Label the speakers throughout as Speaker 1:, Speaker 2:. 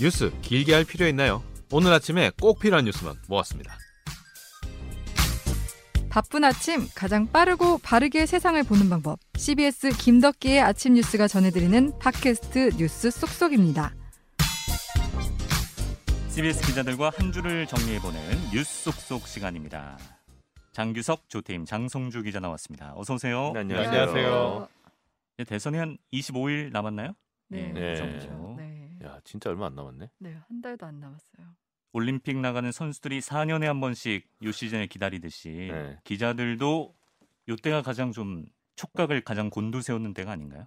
Speaker 1: 뉴스 길게 할 필요 있나요? 오늘 아침에 꼭 필요한 뉴스만 모았습니다.
Speaker 2: 바쁜 아침 가장 빠르고 바르게 세상을 보는 방법. CBS 김덕기의 아침 뉴스가 전해드리는 팟캐스트 뉴스 쏙쏙입니다.
Speaker 3: CBS 기자들과 한 주를 정리해보는 뉴스 쏙쏙 시간입니다. 장규석, 조태임, 장성주 기자 나왔습니다. 어서 오세요.
Speaker 4: 네,
Speaker 5: 안녕하세요.
Speaker 3: 네, 대선이 한 25일 남았나요?
Speaker 2: 네.
Speaker 3: 예,
Speaker 4: 네.
Speaker 3: 그 정도.
Speaker 2: 네.
Speaker 4: 야 진짜 얼마 안 남았네.
Speaker 2: 네, 한 달도 안 남았어요.
Speaker 3: 올림픽 나가는 선수들이 4년에 한 번씩 요 시즌을 기다리듯이
Speaker 4: 네.
Speaker 3: 기자들도 요 때가 가장 좀 촉각을 가장 곤두세우는 때가 아닌가요?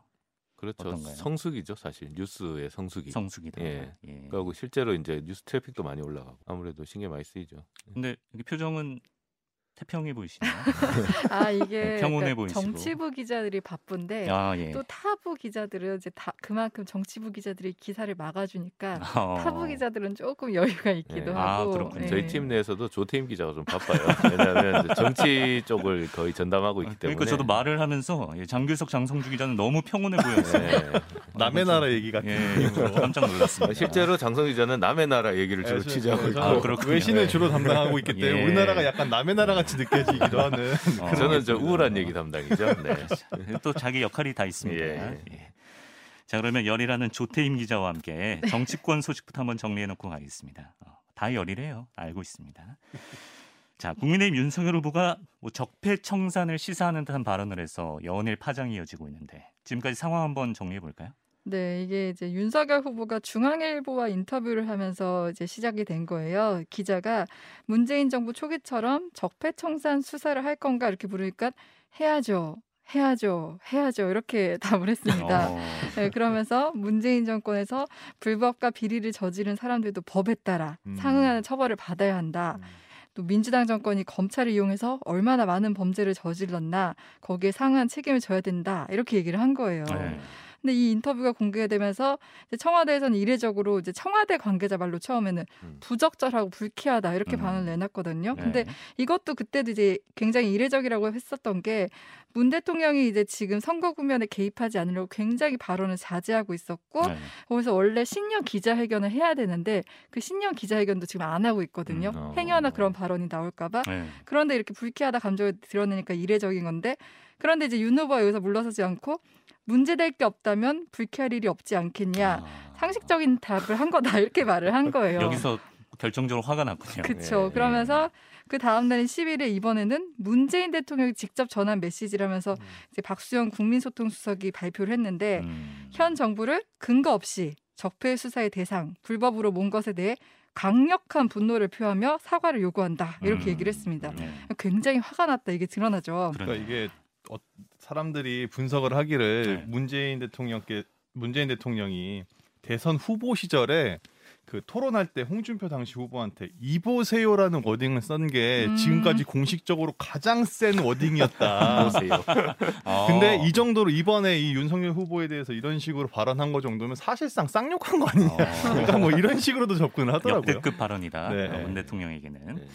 Speaker 4: 그렇죠.
Speaker 3: 어떤가요?
Speaker 4: 성수기죠 사실 뉴스의 성수기.
Speaker 3: 성수기다.
Speaker 4: 예.
Speaker 3: 예.
Speaker 4: 그리고 실제로 이제 뉴스 트래픽도 많이 올라가고 아무래도 신경 많이 쓰이죠.
Speaker 3: 근데 표정은 태평해 보이시네요.
Speaker 2: 아 이게
Speaker 3: 네, 평온해
Speaker 2: 그러니까
Speaker 3: 보이시고.
Speaker 2: 정치부 기자들이 바쁜데
Speaker 3: 아 예.
Speaker 2: 또 타부 기자들은 이제 다 그만큼 정치부 기자들이 기사를 막아주니까
Speaker 3: 어.
Speaker 2: 타부 기자들은 조금 여유가 있기도
Speaker 4: 네.
Speaker 3: 아,
Speaker 2: 하고
Speaker 3: 그렇군요.
Speaker 2: 네.
Speaker 4: 저희 팀 내에서도 조태임 기자가 좀 바빠요. 왜냐하면 정치 쪽을 거의 전담하고 있기 때문에.
Speaker 3: 그러니까 저도 말을 하면서 예, 장규석, 장성주 기자는 너무 평온해 보였어요.
Speaker 4: 네.
Speaker 5: 남의 나라 얘기 같은
Speaker 3: 예. 깜짝 놀랐습니다.
Speaker 4: 실제로 장성 기자는 남의 나라 얘기를 주로
Speaker 5: 네,
Speaker 4: 취재하고
Speaker 5: 저-
Speaker 4: 있고
Speaker 3: 아.
Speaker 5: 외신을
Speaker 4: 네.
Speaker 5: 주로 담당하고 있기 때문에
Speaker 3: 예.
Speaker 5: 우리나라가 약간 남의 나라 같이 느껴지기도 하는.
Speaker 3: 어.
Speaker 4: 저는 저 우울한 얘기 담당이죠. 네.
Speaker 3: 또 자기 역할이 다 있습니다.
Speaker 4: 예.
Speaker 3: 예. 자 그러면 열이라는 조태임 기자와 함께 정치권 소식부터 한번 정리해놓고 가겠습니다. 어, 다 열이래요. 알고 있습니다. 자 국민의힘 윤석열 후보가 뭐 적폐청산을 시사하는 듯한 발언을 해서 연일 파장이 이어지고 있는데 지금까지 상황 한번 정리해 볼까요?
Speaker 2: 네, 이게 이제 윤석열 후보가 중앙일보와 인터뷰를 하면서 이제 시작이 된 거예요. 기자가 문재인 정부 초기처럼 적폐청산 수사를 할 건가 이렇게 물으니까 해야죠. 해야죠. 해야죠. 이렇게 답을 했습니다.
Speaker 3: 어,
Speaker 2: 네, 그러면서 문재인 정권에서 불법과 비리를 저지른 사람들도 법에 따라
Speaker 5: 음.
Speaker 2: 상응하는 처벌을 받아야 한다. 또 민주당 정권이 검찰을 이용해서 얼마나 많은 범죄를 저질렀나 거기에 상응한 책임을 져야 된다. 이렇게 얘기를 한 거예요.
Speaker 3: 네.
Speaker 2: 근데 이 인터뷰가 공개되면서 청와대에서는 이례적으로 이제 청와대 관계자 말로 처음에는
Speaker 4: 음.
Speaker 2: 부적절하고 불쾌하다 이렇게
Speaker 3: 음.
Speaker 2: 반응을 내놨거든요.
Speaker 3: 네.
Speaker 2: 근데 이것도 그때도 이제 굉장히 이례적이라고 했었던 게 문 대통령이 이제 지금 선거 국면에 개입하지 않으려고 굉장히 발언을 자제하고 있었고
Speaker 3: 네.
Speaker 2: 거기서 원래 신년 기자회견을 해야 되는데 그 신년 기자회견도 지금 안 하고 있거든요.
Speaker 4: 음, 어.
Speaker 2: 행여나 그런 발언이 나올까봐
Speaker 3: 네.
Speaker 2: 그런데 이렇게 불쾌하다 감정을 드러내니까 이례적인 건데 그런데 이제 윤 후보가 여기서 물러서지 않고 문제될 게 없다면 불쾌할 일이 없지 않겠냐
Speaker 3: 아.
Speaker 2: 상식적인 답을 한 거다 이렇게 말을 한 거예요.
Speaker 3: 여기서 결정적으로 화가 났군요.
Speaker 2: 그렇죠.
Speaker 4: 예,
Speaker 2: 그러면서 그 다음 날인 10일에 이번에는 문재인 대통령이 직접 전한 메시지를 하면서 이제 박수영 국민소통수석이 발표를 했는데
Speaker 3: 음.
Speaker 2: 현 정부를 근거 없이 적폐 수사의 대상, 불법으로 몬 것에 대해 강력한 분노를 표하며 사과를 요구한다 이렇게
Speaker 3: 음.
Speaker 2: 얘기를 했습니다.
Speaker 3: 네.
Speaker 2: 굉장히 화가 났다 이게 드러나죠.
Speaker 5: 그러니까 이게 어, 사람들이 분석을 하기를
Speaker 3: 네.
Speaker 5: 문재인 대통령께 문재인 대통령이 대선 후보 시절에 그 토론할 때 홍준표 당시 후보한테 이보세요라는 워딩을 쓴게
Speaker 2: 음.
Speaker 5: 지금까지 공식적으로 가장 센 워딩이었다.
Speaker 4: 보세요.
Speaker 3: 아.
Speaker 5: 근데 이 정도로 이번에 이 윤석열 후보에 대해서 이런 식으로 발언한 거 정도면 사실상 쌍욕한 거 아니냐.
Speaker 3: 어.
Speaker 5: 그러니까 뭐 이런 식으로도 접근을 하더라고요.
Speaker 3: 역대급 발언이다.
Speaker 5: 네.
Speaker 3: 어, 문 대통령에게는.
Speaker 4: 네.
Speaker 3: 네.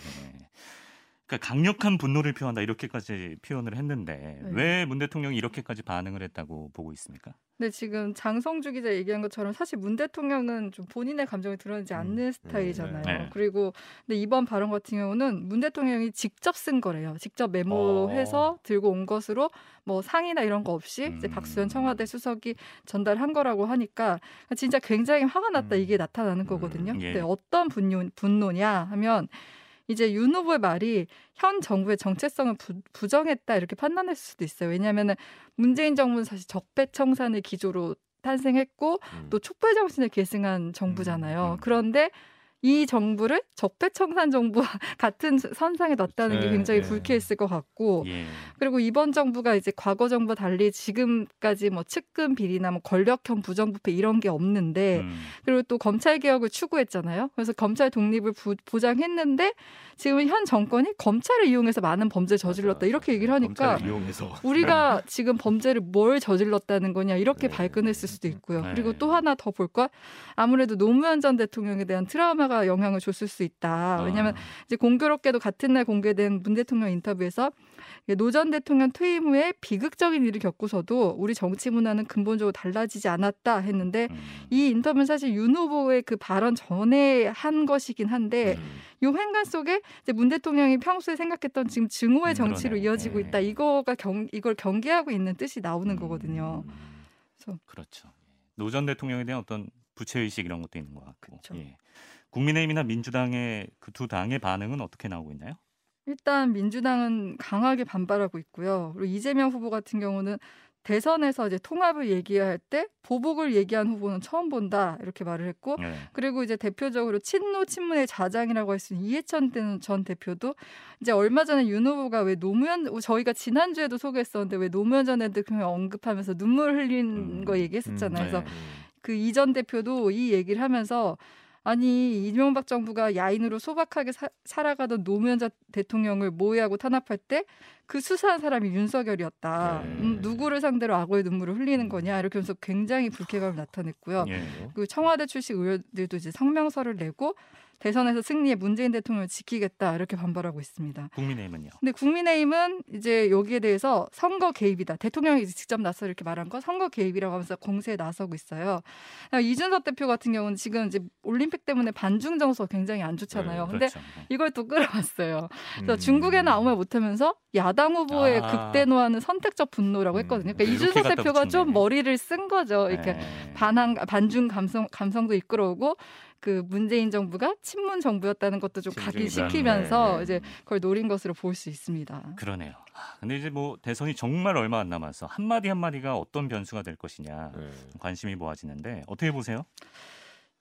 Speaker 3: 그러니까 강력한 분노를 표한다 이렇게까지 표현을 했는데
Speaker 2: 네.
Speaker 3: 왜문 대통령이 이렇게까지 반응을 했다고 보고 있습니까?
Speaker 2: 근데 지금 장성주 기자 얘기한 것처럼 사실 문 대통령은 좀 본인의 감정을 드러내지 않는 스타일이잖아요.
Speaker 3: 네.
Speaker 2: 그리고 근데 이번 발언 같은 경우는 문 대통령이 직접 쓴 거래요. 직접 메모해서 들고 온 것으로 뭐 상의나 이런 거 없이 이제
Speaker 3: 음.
Speaker 2: 박수현 청와대 수석이 전달한 거라고 하니까 진짜 굉장히 화가 났다
Speaker 5: 음.
Speaker 2: 이게 나타나는 거거든요.
Speaker 3: 예.
Speaker 2: 근데 어떤 분노, 분노냐 하면 이제 윤 후보의 말이 현 정부의 정체성을 부, 정했다 이렇게 판단할 수도 있어요. 왜냐하면 문재인 정부는 사실 적폐청산을 기조로 탄생했고
Speaker 4: 음.
Speaker 2: 또 촛불 정신을 계승한 정부잖아요.
Speaker 3: 음.
Speaker 2: 그런데 이 정부를 적폐청산 정부와 같은 선상에 넣었다는 게
Speaker 5: 네,
Speaker 2: 굉장히
Speaker 5: 네.
Speaker 2: 불쾌했을 것 같고
Speaker 3: 예.
Speaker 2: 그리고 이번 정부가 이제 과거 정부 달리 지금까지 뭐 측근 비리나 뭐 권력형 부정부패 이런 게 없는데
Speaker 3: 음.
Speaker 2: 그리고 또 검찰 개혁을 추구했잖아요. 그래서 검찰 독립을 부, 보장했는데 지금 현 정권이 검찰을 이용해서 많은 범죄를 저질렀다. 이렇게 얘기를 하니까 우리가 지금 범죄를 뭘 저질렀다는 거냐 이렇게
Speaker 4: 네.
Speaker 2: 발끈했을 수도 있고요.
Speaker 3: 네.
Speaker 2: 그리고 또 하나 더 볼 것 아무래도 노무현 전 대통령에 대한 트라우마가 수사가 영향을 줬을 수 있다. 왜냐하면
Speaker 3: 아,
Speaker 2: 이제 공교롭게도 같은 날 공개된 문 대통령 인터뷰에서 노 전 대통령 퇴임 후에 비극적인 일을 겪고서도 우리 정치 문화는 근본적으로 달라지지 않았다 했는데
Speaker 3: 음,
Speaker 2: 이 인터뷰는 사실 윤 후보의 그 발언 전에 한 것이긴 한데
Speaker 4: 음.
Speaker 2: 요 횡간 속에 이제 문 대통령이 평소에 생각했던 지금 증오의
Speaker 3: 음,
Speaker 2: 정치로
Speaker 3: 그러네.
Speaker 2: 이어지고
Speaker 3: 예.
Speaker 2: 있다. 이거가 경 이걸 경계하고 있는 뜻이 나오는 거거든요.
Speaker 3: 음,
Speaker 2: 그래서-
Speaker 3: 그렇죠. 노 전 대통령에 대한 어떤 부채 의식 이런 것도 있는 것 같고.
Speaker 2: 그쵸.
Speaker 3: 예. 국민의힘이나 민주당의 그 두 당의 반응은 어떻게 나오고 있나요?
Speaker 2: 일단 민주당은 강하게 반발하고 있고요. 그리고 이재명 후보 같은 경우는 대선에서 이제 통합을 얘기할 때 보복을 얘기한 후보는 처음 본다 이렇게 말을 했고
Speaker 3: 예.
Speaker 2: 그리고 이제 대표적으로 친노 친문의 자장이라고 할 수 있는 이해찬 전 대표도 이제 얼마 전에 윤 후보가 왜 노무현 저희가 지난 주에도 소개했었는데 왜 노무현 전 대통령 언급하면서 눈물 흘린
Speaker 3: 음.
Speaker 2: 거 얘기했었잖아요.
Speaker 3: 네.
Speaker 2: 그래서 그 이전 대표도 이 얘기를 하면서 아니 이명박 정부가 야인으로 소박하게 사- 살아가던 노무현 전 대통령을 모의하고 탄압할 때그 수사한 사람이 윤석열이었다.
Speaker 4: 네.
Speaker 2: 음, 누구를 상대로 악어의 눈물을 흘리는 거냐 이렇게 하면서 굉장히 불쾌감을 나타냈고요.
Speaker 3: 예.
Speaker 2: 그 청와대 출신 의원들도 이제 성명서를 내고 대선에서 승리해 문재인 대통령을 지키겠다 이렇게 반발하고 있습니다.
Speaker 3: 국민의힘은요.
Speaker 2: 근데 국민의힘은 이제 여기에 대해서 선거 개입이다. 대통령이 직접 나서 이렇게 말한 거 선거 개입이라고 하면서 공세에 나서고 있어요. 이준석 대표 같은 경우는 지금 이제 올림픽 때문에 반중 정서 굉장히 안 좋잖아요. 근데
Speaker 3: 그렇죠. 네.
Speaker 2: 이걸 또 끌어왔어요. 그래서
Speaker 5: 음.
Speaker 2: 중국에는 아무 말 못하면서 야당 후보의
Speaker 3: 아.
Speaker 2: 극대노하는 선택적 분노라고 했거든요. 그러니까
Speaker 3: 음,
Speaker 2: 이준석 대표가
Speaker 3: 붙이네.
Speaker 2: 좀 머리를 쓴 거죠. 이렇게
Speaker 3: 네.
Speaker 2: 반항 반중 감성 감성도 이끌어오고 그 문재인 정부가 친문 정부였다는 것도 좀. 각인시키면서
Speaker 3: 네.
Speaker 2: 이제 그걸 노린 것으로 볼 수 있습니다.
Speaker 3: 그러네요. 아, 근데 이제 뭐 대선이 정말 얼마 안 남아서 한 마디 한 마디가 어떤 변수가 될 것이냐
Speaker 4: 네.
Speaker 3: 관심이 모아지는데 어떻게 보세요?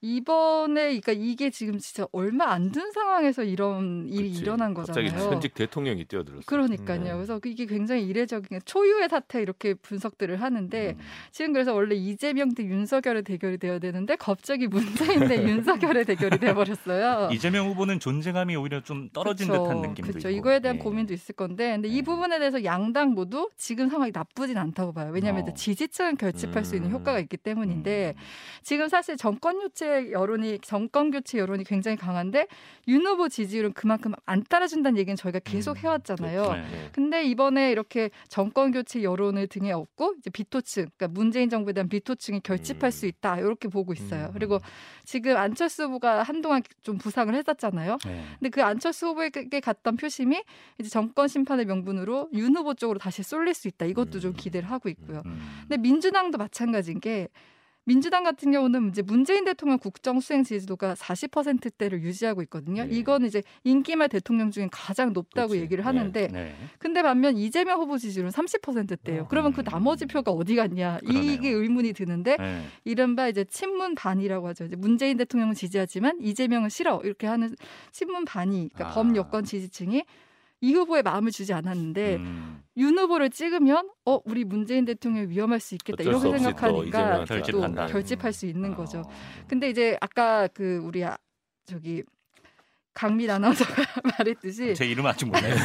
Speaker 2: 이번에 그러니까 이게 지금 진짜 얼마 안된 상황에서 이런 일이
Speaker 4: 그치.
Speaker 2: 일어난
Speaker 4: 갑자기
Speaker 2: 거잖아요.
Speaker 4: 현직 대통령이 뛰어들었어.
Speaker 2: 그러니까요.
Speaker 5: 네.
Speaker 2: 그래서 이게 굉장히 이례적인 초유의 사태 이렇게 분석들을 하는데
Speaker 3: 음.
Speaker 2: 지금 그래서 원래 이재명 대 윤석열의 대결이 되어야 되는데 갑자기 문재인 대 윤석열의 대결이 돼버렸어요.
Speaker 3: 이재명 후보는 존재감이 오히려 좀 떨어진
Speaker 2: 그쵸,
Speaker 3: 듯한 느낌도
Speaker 2: 그쵸.
Speaker 3: 있고.
Speaker 2: 이거에 대한
Speaker 3: 예.
Speaker 2: 고민도 있을 건데, 근데 이
Speaker 3: 네.
Speaker 2: 부분에 대해서 양당 모두 지금 상황이 나쁘진 않다고 봐요. 왜냐하면
Speaker 3: 어.
Speaker 2: 이제 지지층을 결집할 수 있는
Speaker 4: 음.
Speaker 2: 효과가 있기 때문인데,
Speaker 3: 음.
Speaker 2: 지금 사실 정권 교체 여론이 정권 교체 여론이 굉장히 강한데 윤 후보 지지율은 그만큼 안 따라준다는 얘기는 저희가 계속
Speaker 5: 음,
Speaker 2: 해왔잖아요.
Speaker 3: 네.
Speaker 4: 네.
Speaker 2: 근데 이번에 이렇게 정권 교체 여론을 등에 업고 이제 비토층, 그러니까 문재인 정부에 대한 비토층이 결집할
Speaker 4: 음.
Speaker 2: 수 있다 이렇게 보고 있어요.
Speaker 5: 음.
Speaker 2: 그리고 지금 안철수 후보가 한동안 좀 부상을 했었잖아요.
Speaker 3: 네.
Speaker 2: 근데 그 안철수 후보에게 갔던 표심이 이제 정권 심판의 명분으로 윤 후보 쪽으로 다시 쏠릴 수 있다. 이것도 좀
Speaker 4: 음.
Speaker 2: 기대를 하고 있고요.
Speaker 3: 음.
Speaker 2: 근데 민주당도 마찬가지인 게 민주당 같은 경우는 이제 문재인 대통령 국정 수행 지지도가 40%대를 유지하고 있거든요.
Speaker 4: 네.
Speaker 2: 이건 이제 인기말 대통령 중에 가장 높다고
Speaker 4: 그렇지.
Speaker 2: 얘기를
Speaker 4: 네.
Speaker 2: 하는데
Speaker 3: 네.
Speaker 2: 근데 반면 이재명 후보 지지율은 30%대예요. 그러면 그
Speaker 3: 음.
Speaker 2: 나머지 표가 어디 갔냐?
Speaker 3: 그러네요.
Speaker 2: 이게 의문이 드는데
Speaker 3: 네.
Speaker 2: 이른바 이제 친문 반이라고 하죠. 이제 문재인 대통령은 지지하지만 이재명은 싫어 이렇게 하는 친문 반이 그러니까
Speaker 3: 아.
Speaker 2: 범 여권 지지층이 이 후보에 마음을 주지 않았는데
Speaker 3: 음.
Speaker 2: 윤 후보를 찍으면 어 우리 문재인 대통령이 위험할 수 있겠다 이렇게
Speaker 4: 또
Speaker 2: 생각하니까 또
Speaker 3: 결집한다.
Speaker 2: 결집할 수 있는
Speaker 3: 어.
Speaker 2: 거죠. 근데 이제 아까 그 우리 아, 저기 강민 아나운서가 말했듯이
Speaker 3: 제 이름 아직 몰라요.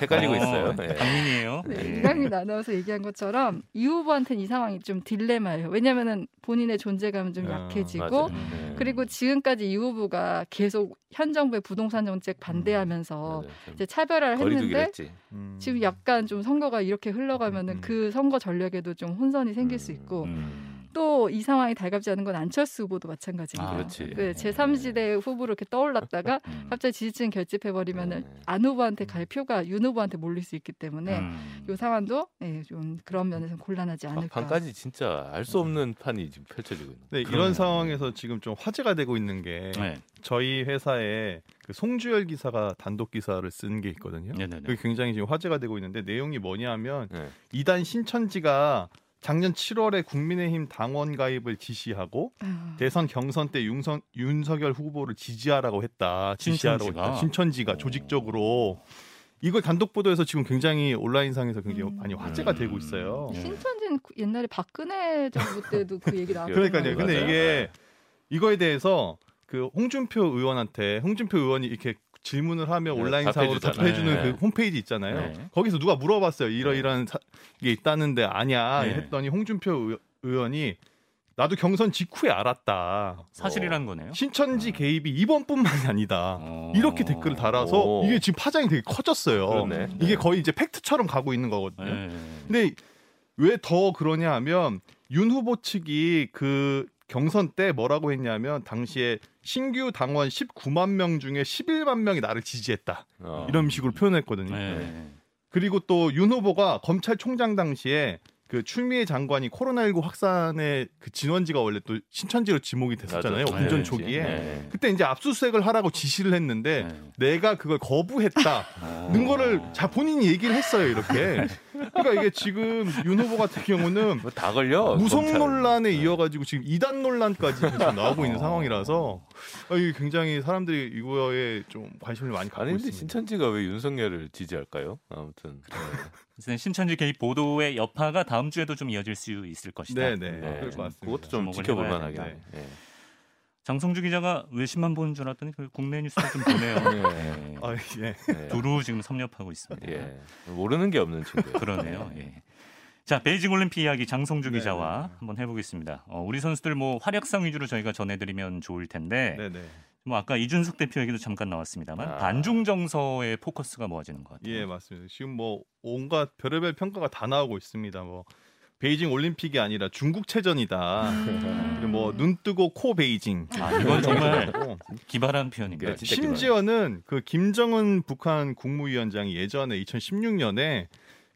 Speaker 4: 헷갈리고
Speaker 3: 어,
Speaker 4: 있어요. 네.
Speaker 3: 강민이에요.
Speaker 2: 네,
Speaker 3: 예.
Speaker 2: 이강민 아나운서 얘기한 것처럼 이 후보한테는 이 상황이 좀 딜레마예요. 왜냐면은 본인의 존재감은 좀
Speaker 5: 아,
Speaker 2: 약해지고
Speaker 4: 맞아요.
Speaker 3: 음.
Speaker 4: 네.
Speaker 2: 그리고 지금까지 이 후보가 계속 현 정부의 부동산 정책 반대하면서
Speaker 4: 맞아요. 좀
Speaker 2: 이제 차별화를 했는데.
Speaker 5: 음.
Speaker 2: 지금 약간 좀 선거가 이렇게 흘러가면은
Speaker 5: 음.
Speaker 2: 그 선거 전략에도 좀 혼선이 생길 수 있고
Speaker 3: 음.
Speaker 2: 또 이 상황이 달갑지 않은 건 안철수 후보도 마찬가지입니다.
Speaker 3: 아,
Speaker 4: 그렇지.
Speaker 2: 그 제3지대 후보로 이렇게 떠올랐다가
Speaker 3: 음.
Speaker 2: 갑자기 지지층 결집해 버리면은
Speaker 4: 네.
Speaker 2: 안 후보한테 갈 표가 윤 후보한테 몰릴 수 있기 때문에
Speaker 3: 음.
Speaker 2: 이 상황도 예, 좀 그런 면에서 곤란하지 않을까.
Speaker 4: 막판까지 진짜 알 수 없는 판이 지금 펼쳐지고 있는.
Speaker 5: 네. 이런 상황에서 지금 좀 화제가 되고 있는 게
Speaker 3: 네.
Speaker 5: 저희 회사에 그 송주열 기사가 단독 기사를 쓴 게 있거든요.
Speaker 3: 네네네.
Speaker 5: 그게 굉장히 지금 화제가 되고 있는데 내용이 뭐냐면
Speaker 4: 네.
Speaker 5: 이단 신천지가 작년 7월에 국민의힘 당원 가입을 지시하고
Speaker 2: 아,
Speaker 5: 대선 경선 때 윤석, 윤석열 후보를 지지하라고 했다. 지시하라고
Speaker 3: 신천지가?
Speaker 5: 했다. 신천지가
Speaker 3: 오.
Speaker 5: 조직적으로 이걸 단독 보도해서 지금 굉장히 온라인상에서 굉장히
Speaker 2: 음.
Speaker 5: 많이 화제가
Speaker 3: 음.
Speaker 5: 되고 있어요.
Speaker 3: 네.
Speaker 2: 신천지는 그 옛날에 박근혜 정부 때도 그 얘기 나왔거든요.
Speaker 5: 그러니까요. 근데. 이게 이거에 대해서 그 홍준표 의원한테 홍준표 의원이 이렇게 질문을 하면
Speaker 4: 네,
Speaker 5: 온라인상으로. 답해주는
Speaker 3: 네.
Speaker 5: 그 홈페이지 있잖아요.
Speaker 3: 네.
Speaker 5: 거기서 누가 물어봤어요. 이러이러한 사- 게 있다는데 아니야
Speaker 3: 네.
Speaker 5: 했더니 홍준표 의- 의원이 나도 경선 직후에 알았다.
Speaker 3: 사실이라는 거네요.
Speaker 5: 신천지 개입이 이번뿐만이 아니다.
Speaker 3: 어.
Speaker 5: 이렇게 댓글을 달아서
Speaker 4: 오.
Speaker 5: 이게 지금 파장이 되게 커졌어요.
Speaker 4: 그러네.
Speaker 5: 이게
Speaker 4: 네.
Speaker 5: 거의 이제 팩트처럼 가고 있는 거거든요.
Speaker 3: 네.
Speaker 5: 근데 왜 더 그러냐 하면 윤 후보 측이 그 경선 때 뭐라고 했냐면 당시에 신규 당원 19만 명 중에 11만 명이 나를 지지했다.
Speaker 4: 어.
Speaker 5: 이런 식으로 표현했거든요.
Speaker 3: 네.
Speaker 5: 그리고 또 윤 후보가 검찰총장 당시에 그 추미애 장관이 코로나19 확산의 그 진원지가 원래 또 신천지로 지목이 됐었잖아요.
Speaker 4: 맞아.
Speaker 5: 운전
Speaker 3: 네,
Speaker 5: 초기에.
Speaker 4: 네.
Speaker 5: 그때 이제 압수수색을 하라고 지시를 했는데
Speaker 3: 네.
Speaker 5: 내가 그걸 거부했다.
Speaker 3: 어.
Speaker 5: 는 거를 자 본인이 얘기를 했어요 이렇게. 그러니까 이게 지금 윤 후보 같은 경우는
Speaker 4: 뭐 다 걸려.
Speaker 5: 무속. 논란에
Speaker 4: 네.
Speaker 5: 이어 가지고 지금 이단 논란까지 지금 나오고 있는 상황이라서 아, 이게 굉장히 사람들이 이거에 좀 관심을 많이
Speaker 4: 근데
Speaker 5: 있습니다.
Speaker 4: 신천지가 왜 윤석열을 지지할까요? 아무튼
Speaker 3: 신천지 개입 보도의 여파가 다음 주에도 좀 이어질 수 있을 것이다.
Speaker 5: 네네
Speaker 4: 네.
Speaker 5: 그럴 것 같습니다.
Speaker 4: 그것도 좀 지켜볼 만하겠네. 네.
Speaker 3: 장성주 기자가 외신만 보는 줄 알았더니 그 국내 뉴스를 좀 보네요. 네.
Speaker 5: 아, 예.
Speaker 4: 네.
Speaker 3: 두루 지금 섭렵하고 있습니다.
Speaker 4: 예. 모르는 게 없는 친구.
Speaker 3: 그러네요. 예. 자 베이징 올림픽 이야기 장성주
Speaker 5: 네,
Speaker 3: 기자와
Speaker 5: 네.
Speaker 3: 한번 해보겠습니다. 어, 우리 선수들 뭐 활약상 위주로 저희가 전해드리면 좋을 텐데
Speaker 5: 네네.
Speaker 3: 뭐 아까 이준석 대표 얘기도 잠깐 나왔습니다만
Speaker 4: 아.
Speaker 3: 반중 정서의 포커스가 모아지는 것 같아요.
Speaker 5: 예 맞습니다. 지금 뭐 온갖 별의별 평가가 다 나오고 있습니다. 뭐 베이징 올림픽이 아니라 중국 체전이다. 그리고 뭐눈 뜨고 코 베이징.
Speaker 3: 아 이건 정말
Speaker 5: 고
Speaker 3: 기발한 표현입니다.
Speaker 4: 네,
Speaker 5: 심지어는 그 김정은 북한 국무위원장이 예전에 2016년에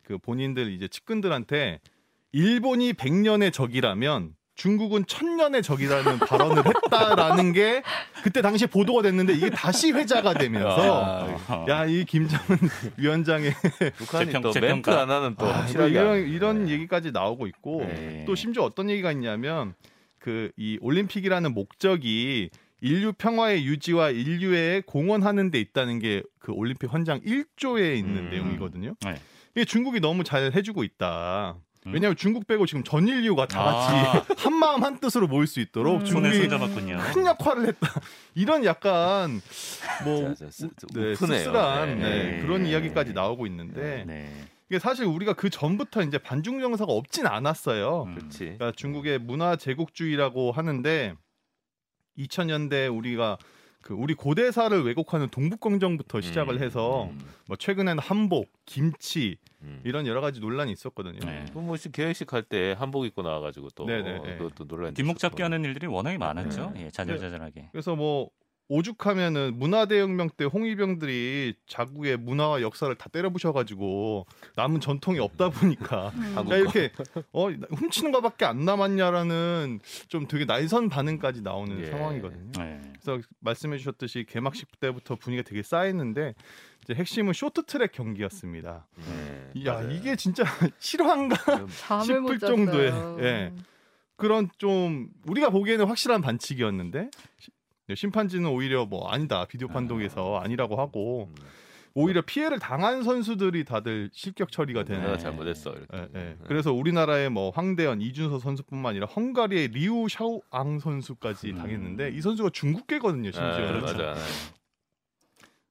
Speaker 5: 그 본인들 이제 측근들한테 일본이 100년의 적이라면 중국은 천년의 적이라는 발언을 했다라는 게 그때 당시에 보도가 됐는데 이게 다시 회자가 되면서
Speaker 3: 아,
Speaker 5: 야이 김정은 위원장의
Speaker 4: 북한이
Speaker 3: 재평-
Speaker 4: 또. 멘트 안 하는 또
Speaker 5: 아,
Speaker 4: 확실하게
Speaker 5: 이런. 이런
Speaker 4: 네.
Speaker 5: 얘기까지 나오고 있고
Speaker 3: 네.
Speaker 5: 또 심지어 어떤 얘기가 있냐면 그 이 올림픽이라는 목적이 인류 평화의 유지와 인류에 공헌하는 데 있다는 게 그 올림픽 헌장 1조에 있는
Speaker 3: 음.
Speaker 5: 내용이거든요.
Speaker 3: 네.
Speaker 5: 이게 중국이 너무 잘 해주고 있다.
Speaker 3: 음.
Speaker 5: 왜냐하면 중국 빼고 지금 전 인류가 다 같이
Speaker 3: 아.
Speaker 5: 한 마음 한 뜻으로 모일 수 있도록
Speaker 2: 음.
Speaker 5: 중국이. 큰 역할을 했다. 이런 약간 뭐
Speaker 4: 자, 자, 쓰-
Speaker 5: 네. 씁쓸한
Speaker 4: 네.
Speaker 5: 네,
Speaker 3: 네.
Speaker 5: 그런 이야기까지 나오고 있는데
Speaker 3: 네.
Speaker 5: 이게 사실 우리가 그 전부터 이제 반중 정서가 없진 않았어요.
Speaker 3: 음.
Speaker 4: 그렇지.
Speaker 5: 그러니까 중국의 문화 제국주의라고 하는데 2000년대 우리가 그 우리 고대사를 왜곡하는 동북공정부터 시작을
Speaker 4: 음,
Speaker 5: 해서
Speaker 4: 음,
Speaker 5: 뭐 최근에는 한복, 김치
Speaker 4: 음.
Speaker 5: 이런 여러 가지 논란이 있었거든요.
Speaker 3: 네.
Speaker 4: 그 뭐시 개회식 할 때 한복 입고 나와가지고 또
Speaker 5: 네네, 네.
Speaker 4: 그것도 논란.
Speaker 3: 뒷목 잡기 하는 일들이 워낙에 많았죠.
Speaker 4: 네.
Speaker 3: 예, 자잘자잘하게.
Speaker 5: 그래서 뭐 오죽하면은 문화대혁명 때 홍위병들이 자국의 문화와 역사를 다 때려부셔가지고 남은 전통이 없다 보니까
Speaker 2: 음.
Speaker 4: 한국-
Speaker 5: 야 이렇게 어 훔치는 거밖에 안 남았냐라는 좀 되게 날선 반응까지 나오는
Speaker 4: 예.
Speaker 5: 상황이거든요.
Speaker 3: 네.
Speaker 5: 그래서 말씀해주셨듯이 개막식 때부터 분위기가 되게 쌓였는데 이제 핵심은 쇼트트랙 경기였습니다.
Speaker 4: 네,
Speaker 5: 야
Speaker 4: 맞아요.
Speaker 5: 이게 진짜 실화인가 싶을. 정도의, 예. 그런 좀 우리가 보기에는 확실한 반칙이었는데 심판진은 오히려 뭐 아니다 비디오 판독에서 아니라고 하고
Speaker 4: 음.
Speaker 5: 오히려 피해를 당한 선수들이 다들 실격 처리가 되는.
Speaker 3: 네.
Speaker 4: 잘못했어. 이렇게.
Speaker 5: 예, 예.
Speaker 4: 네.
Speaker 5: 그래서 우리나라의 뭐 황대현, 이준서 선수뿐만 아니라 헝가리의 리우 샤오앙 선수까지
Speaker 3: 음.
Speaker 5: 당했는데 이 선수가 중국계거든요, 심지어.
Speaker 4: 아,
Speaker 3: 그렇죠.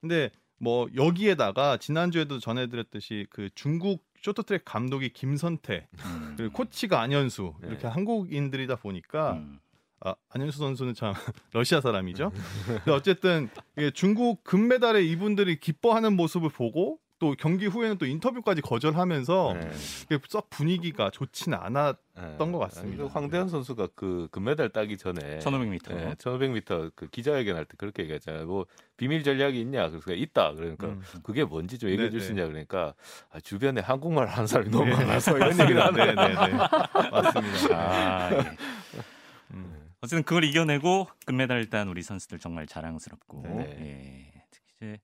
Speaker 5: 근데 뭐 여기에다가 지난주에도 전해드렸듯이 그 중국 쇼트트랙 감독이 김선태
Speaker 3: 음.
Speaker 5: 그리고 코치가 안현수
Speaker 4: 네.
Speaker 5: 이렇게 한국인들이다 보니까
Speaker 3: 음.
Speaker 5: 아, 안현수 선수는 참 러시아 사람이죠. 근데 어쨌든 이게 중국 금메달에 이분들이 기뻐하는 모습을 보고 또 경기 후에는 또 인터뷰까지 거절하면서
Speaker 4: 네.
Speaker 5: 이게 썩 분위기가 좋지는 않았.
Speaker 4: 네.
Speaker 5: 것 같습니다.
Speaker 4: 그 황대현 선수가 그 금메달 따기 전에
Speaker 3: 1500m.
Speaker 4: 네, 1500m 그 기자회견할 때 그렇게 얘기했잖아요. 뭐 비밀 전략이 있냐? 그래서 있다. 그러니까
Speaker 5: 음.
Speaker 4: 그게 뭔지 좀 얘기해
Speaker 5: 네,
Speaker 4: 줄수
Speaker 5: 네.
Speaker 4: 있냐 그러니까 아, 주변에 한국말 하는 사람이 너무
Speaker 5: 네.
Speaker 4: 많아서 이런 얘기를 하네.
Speaker 5: 네, 네, 네. 맞습니다.
Speaker 3: 아, 예.
Speaker 5: 음.
Speaker 3: 어쨌든 그걸 이겨내고 금메달 딴 우리 선수들 정말 자랑스럽고
Speaker 4: 네.
Speaker 3: 예. 특히 이제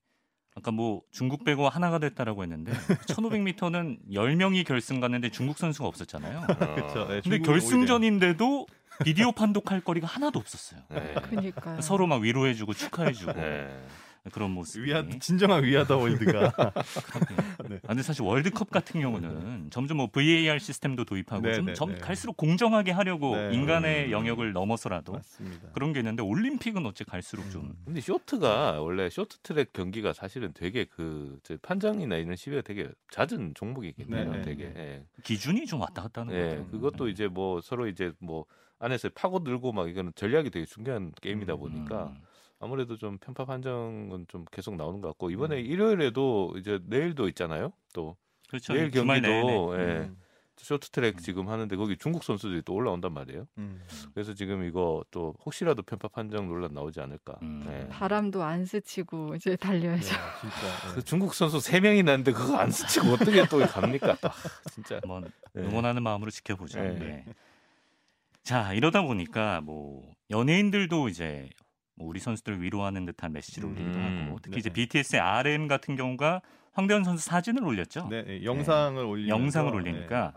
Speaker 3: 아까 뭐 중국 빼고 하나가 됐다라고 했는데 1500m는 10명이 결승 갔는데 중국 선수가 없었잖아요.
Speaker 4: 어.
Speaker 5: 그렇죠. 네,
Speaker 3: 근데 결승전인데도 비디오 판독할 거리가 하나도 없었어요.
Speaker 4: 네.
Speaker 2: 그러니까
Speaker 3: 서로 막 위로해주고 축하해주고
Speaker 4: 네.
Speaker 3: 그런 모습.
Speaker 5: 위아 진정한 위아더 월드가 네.
Speaker 3: 아, 근데 사실 월드컵 같은 경우는 점점 뭐 VAR 시스템도 도입하고
Speaker 5: 네,
Speaker 3: 좀
Speaker 5: 네,
Speaker 3: 점,
Speaker 5: 네.
Speaker 3: 갈수록 공정하게 하려고
Speaker 5: 네.
Speaker 3: 인간의
Speaker 4: 음.
Speaker 3: 영역을 넘어서라도
Speaker 5: 맞습니다.
Speaker 3: 그런 게 있는데 올림픽은 어째 갈수록 좀
Speaker 5: 음.
Speaker 4: 근데 쇼트가 원래 쇼트트랙 경기가 사실은 되게 그저 판정이나 이런 시비가 되게 잦은 종목이긴 해요.
Speaker 5: 네, 네,
Speaker 4: 되게.
Speaker 5: 네.
Speaker 4: 예.
Speaker 3: 기준이 좀 왔다 갔다 하는 것
Speaker 4: 예,
Speaker 3: 같아요.
Speaker 4: 그것도 이제 뭐 서로 이제 뭐 안에서 파고 들고 막 이거는 전략이 되게 중요한 게임이다
Speaker 5: 음,
Speaker 4: 보니까
Speaker 3: 음.
Speaker 4: 아무래도 좀 편파 판정은 좀 계속 나오는 것 같고 이번에
Speaker 5: 음.
Speaker 4: 일요일에도 이제 내일도 있잖아요. 또
Speaker 3: 그렇죠.
Speaker 4: 내일 경기도. 예,
Speaker 5: 음.
Speaker 4: 쇼트트랙 지금 하는데 거기 중국 선수들이 또 올라온단 말이에요.
Speaker 5: 음.
Speaker 4: 그래서 지금 이거 또 혹시라도 편파 판정 논란 나오지 않을까.
Speaker 3: 음.
Speaker 4: 예.
Speaker 2: 바람도 안 스치고 이제
Speaker 5: 네,
Speaker 2: 달려야죠.
Speaker 5: 진짜.
Speaker 4: 그 중국 선수 세 명이 났는데 그거 안 스치고 어떻게 또 갑니까? 또. 아, 진짜.
Speaker 3: 한번
Speaker 4: 예.
Speaker 3: 응원하는 마음으로 지켜보죠.
Speaker 4: 네.
Speaker 3: 네. 자 이러다 보니까 뭐 연예인들도 이제 뭐 우리 선수들을 위로하는 듯한 메시지를 올리기도
Speaker 4: 음,
Speaker 3: 하고 특히
Speaker 5: 네.
Speaker 3: 이제 BTS의 RM 같은 경우가 황대현 선수 사진을 올렸죠.
Speaker 5: 네, 네, 영상을 올리
Speaker 3: 영상을 올리니까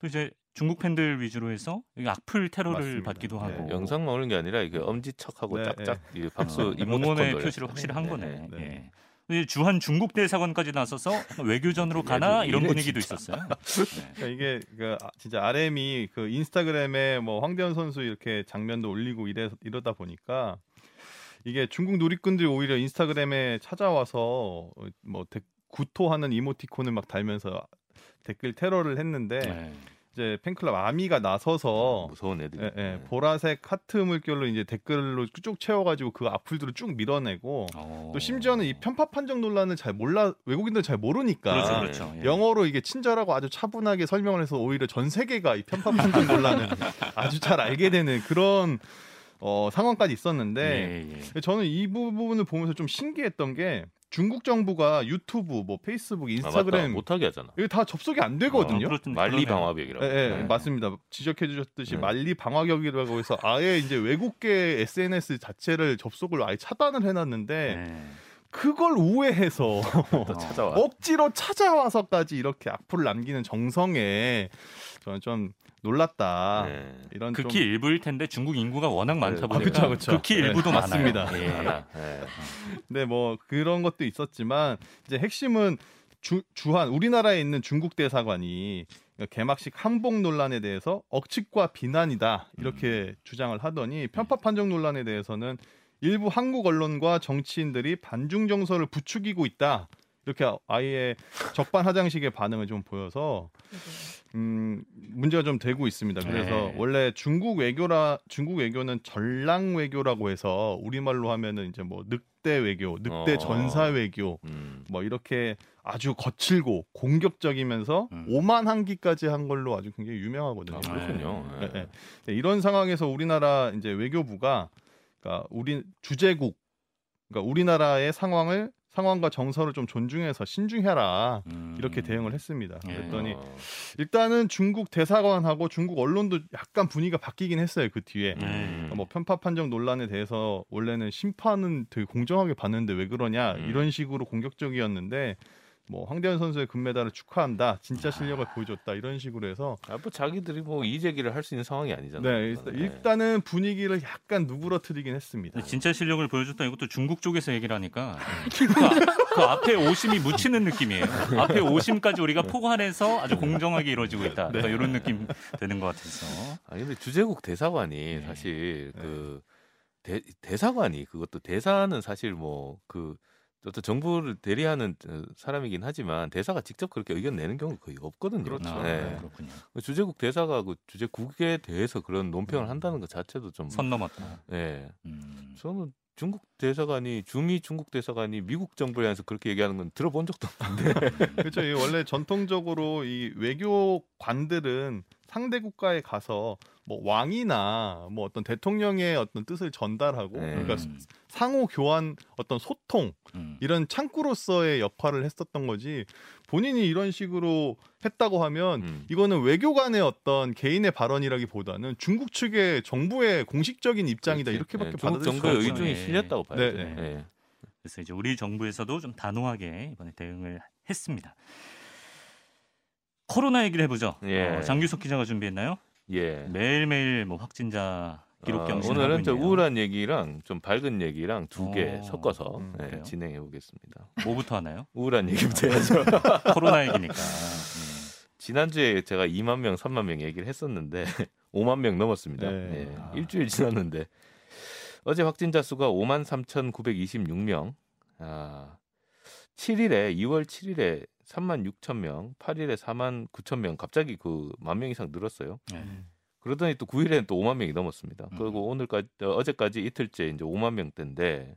Speaker 3: 또 이제 중국 팬들 위주로 해서 악플 테러를
Speaker 5: 맞습니다.
Speaker 3: 받기도
Speaker 5: 네,
Speaker 3: 하고
Speaker 4: 영상 나오는 게 아니라 이게 엄지척하고
Speaker 5: 네,
Speaker 4: 짝짝 이 박수
Speaker 3: 어,
Speaker 4: 돌렸어요.
Speaker 3: 표시를 확실히 한 거네.
Speaker 4: 네,
Speaker 5: 네.
Speaker 3: 예. 주한 중국 대사관까지 나서서 외교전으로 가나 이런 분위기도
Speaker 4: 진짜.
Speaker 3: 있었어요. 네.
Speaker 5: 그러니까 이게 그 아, 진짜 RM이 그 인스타그램에 뭐 황대현 선수 이렇게 장면도 올리고 이래 이러다 보니까 이게 중국 누리꾼들이 오히려 인스타그램에 찾아와서 뭐 데- 구토하는 이모티콘을 막 달면서 댓글 테러를 했는데
Speaker 3: 네.
Speaker 5: 이제 팬클럽 아미가 나서서
Speaker 4: 무서운 애들.
Speaker 5: 예, 예, 보라색 하트 물결로 이제 댓글로 쭉 채워가지고 그 악플들을 쭉 밀어내고
Speaker 3: 어.
Speaker 5: 또 심지어는 이 편파 판정 논란을 잘 몰라 외국인들 잘 모르니까
Speaker 3: 그렇죠, 그렇죠. 예.
Speaker 5: 영어로 이게 친절하고 아주 차분하게 설명을 해서 오히려 전 세계가 이 편파 판정 논란을 아주 잘 알게 되는 그런 어, 상황까지 있었는데
Speaker 3: 예, 예.
Speaker 5: 저는 이 부분을 보면서 좀 신기했던 게 중국 정부가 유튜브, 뭐 페이스북,
Speaker 4: 아.
Speaker 5: 인스타그램
Speaker 4: 못하게 하잖아.
Speaker 5: 이게 다 접속이 안 되거든요.
Speaker 3: 어, 그렇든
Speaker 4: 만리
Speaker 3: 그러네요.
Speaker 4: 방화벽이라고.
Speaker 5: 예, 예,
Speaker 4: 네.
Speaker 5: 맞습니다. 지적해 주셨듯이
Speaker 4: 네.
Speaker 5: 만리 방화격이라고 해서 아예 이제 외국계 SNS 자체를 접속을 아예 차단을 해놨는데
Speaker 3: 네.
Speaker 5: 그걸 우회해서
Speaker 4: 또 찾아와.
Speaker 5: 억지로 찾아와서까지 이렇게 악플을 남기는 정성에 저는 좀 놀랐다.
Speaker 4: 네.
Speaker 5: 이런
Speaker 3: 극히
Speaker 5: 좀
Speaker 3: 일부일 텐데 중국 인구가 워낙 많다
Speaker 4: 아,
Speaker 3: 보니까
Speaker 5: 그쵸, 그쵸.
Speaker 3: 극히
Speaker 5: 네,
Speaker 3: 일부도
Speaker 5: 맞습니다.
Speaker 3: 많아요. 예.
Speaker 4: 네.
Speaker 5: 네, 뭐 그런 것도 있었지만 이제 핵심은 주, 주한 우리나라에 있는 중국 대사관이 개막식 한복 논란에 대해서 억측과 비난이다 이렇게 주장을 하더니 편파 판정 논란에 대해서는 일부 한국 언론과 정치인들이 반중 정서를 부추기고 있다 이렇게 아예 적반하장식의 반응을 좀 보여서 음, 문제가 좀 되고 있습니다. 그래서
Speaker 3: 네.
Speaker 5: 원래 중국 외교라 중국 외교는 전랑 외교라고 해서 우리말로 하면은 이제 뭐 늑대 외교, 늑대
Speaker 4: 어.
Speaker 5: 전사 외교
Speaker 4: 음.
Speaker 5: 뭐 이렇게 아주 거칠고 공격적이면서
Speaker 3: 음.
Speaker 5: 오만 한기까지 한 걸로 아주 굉장히 유명하거든요.
Speaker 4: 아, 그렇군요.
Speaker 5: 네,
Speaker 4: 네.
Speaker 5: 네. 네, 이런 상황에서 우리나라 이제 외교부가 그러니까 우리 주재국 그러니까 우리나라의 상황을 상황과 정서를 좀 존중해서 신중해라
Speaker 3: 음.
Speaker 5: 이렇게 대응을 했습니다.
Speaker 3: 예.
Speaker 5: 그랬더니
Speaker 4: 어.
Speaker 5: 일단은 중국 대사관하고 중국 언론도 약간 분위기가 바뀌긴 했어요 그 뒤에.
Speaker 3: 음.
Speaker 5: 뭐 편파 판정 논란에 대해서 원래는 심판은 되게 공정하게 봤는데 왜 그러냐
Speaker 4: 음.
Speaker 5: 이런 식으로 공격적이었는데 뭐 황대현 선수의 금메달을 축하한다 진짜 실력을 보여줬다 이런 식으로 해서
Speaker 4: 아, 뭐 자기들이 뭐 이재기를 할 수 있는 상황이 아니잖아요.
Speaker 5: 네 일단, 일단은 분위기를 약간 누그러뜨리긴 했습니다.
Speaker 3: 진짜 실력을 보여줬다 이것도 중국 쪽에서 얘기를 하니까 그, 그 앞에 오심이 묻히는 느낌이에요. 앞에 오심까지 우리가 포괄해서 아주 공정하게 이루어지고 있다.
Speaker 5: 네.
Speaker 3: 그러니까 이런 느낌 되는 것 같아서.
Speaker 4: 아니 근데 주재국 대사관이
Speaker 3: 네.
Speaker 4: 사실 그 대, 대사관이 그것도 대사는 사실 뭐그 어떤 정부를 대리하는 어, 사람이긴 하지만 대사가 직접 그렇게 의견 내는 경우 거의 없거든요.
Speaker 5: 그렇죠.
Speaker 3: 아,
Speaker 4: 네.
Speaker 3: 그렇군요.
Speaker 4: 주재국 대사가 그 주재국에 대해서 그런 논평을
Speaker 3: 음.
Speaker 4: 한다는 것 자체도 좀
Speaker 3: 선 넘었다.
Speaker 4: 예.
Speaker 3: 음.
Speaker 4: 저는 중국 대사관이 중미 중국 대사관이 미국 정부에 대해서 그렇게 얘기하는 건 들어본 적도 없는데.
Speaker 5: 그렇죠. 이 원래 전통적으로 이 외교관들은 상대 국가에 가서 뭐 왕이나 뭐 어떤 대통령의 어떤 뜻을 전달하고
Speaker 4: 네.
Speaker 5: 그러니까
Speaker 3: 음.
Speaker 5: 상호 교환 어떤 소통
Speaker 3: 음.
Speaker 5: 이런 창구로서의 역할을 했었던 거지 본인이 이런 식으로 했다고 하면
Speaker 4: 음.
Speaker 5: 이거는 외교관의 어떤 개인의 발언이라기보다는 중국 측의 정부의 공식적인 입장이다
Speaker 4: 그렇지.
Speaker 5: 이렇게밖에
Speaker 4: 예, 중국
Speaker 5: 받아들일 수가
Speaker 4: 정부의
Speaker 5: 없잖아요.
Speaker 4: 의중이
Speaker 3: 네.
Speaker 4: 실렸다고 봐야죠.
Speaker 5: 네,
Speaker 3: 네.
Speaker 4: 예.
Speaker 3: 그래서 이제 우리 정부에서도 좀 단호하게 이번에 대응을 했습니다. 코로나 얘기를 해보죠.
Speaker 4: 예.
Speaker 3: 어, 장규석 기자가 준비했나요?
Speaker 4: 예.
Speaker 3: 매일매일 뭐 확진자 기록
Speaker 4: 어,
Speaker 3: 경신을
Speaker 4: 오늘은 저. 우울한 얘기랑 좀 밝은 얘기랑 두개
Speaker 3: 오,
Speaker 4: 섞어서
Speaker 5: 음,
Speaker 4: 예,
Speaker 3: 그래요?
Speaker 4: 진행해 보겠습니다.
Speaker 3: 뭐부터 하나요?
Speaker 4: 우울한 얘기부터 해야죠.
Speaker 3: 코로나 얘기니까. 음.
Speaker 4: 지난주에 제가 2만 명, 3만 명 얘기를 했었는데 5만 명 넘었습니다.
Speaker 5: 네.
Speaker 4: 예,
Speaker 3: 아.
Speaker 4: 일주일 지났는데 어제 확진자 수가 5만 3,926명. 아, 7일에 2월 7일에 3만 6천 명, 8일에 4만 9천 명 갑자기 그 만 명 이상 늘었어요.
Speaker 3: 네.
Speaker 4: 그러더니 또 9일에는 또 5만 명이 넘었습니다.
Speaker 3: 음.
Speaker 4: 그리고 오늘까지 어, 어제까지 이틀째 이제 5만 명대인데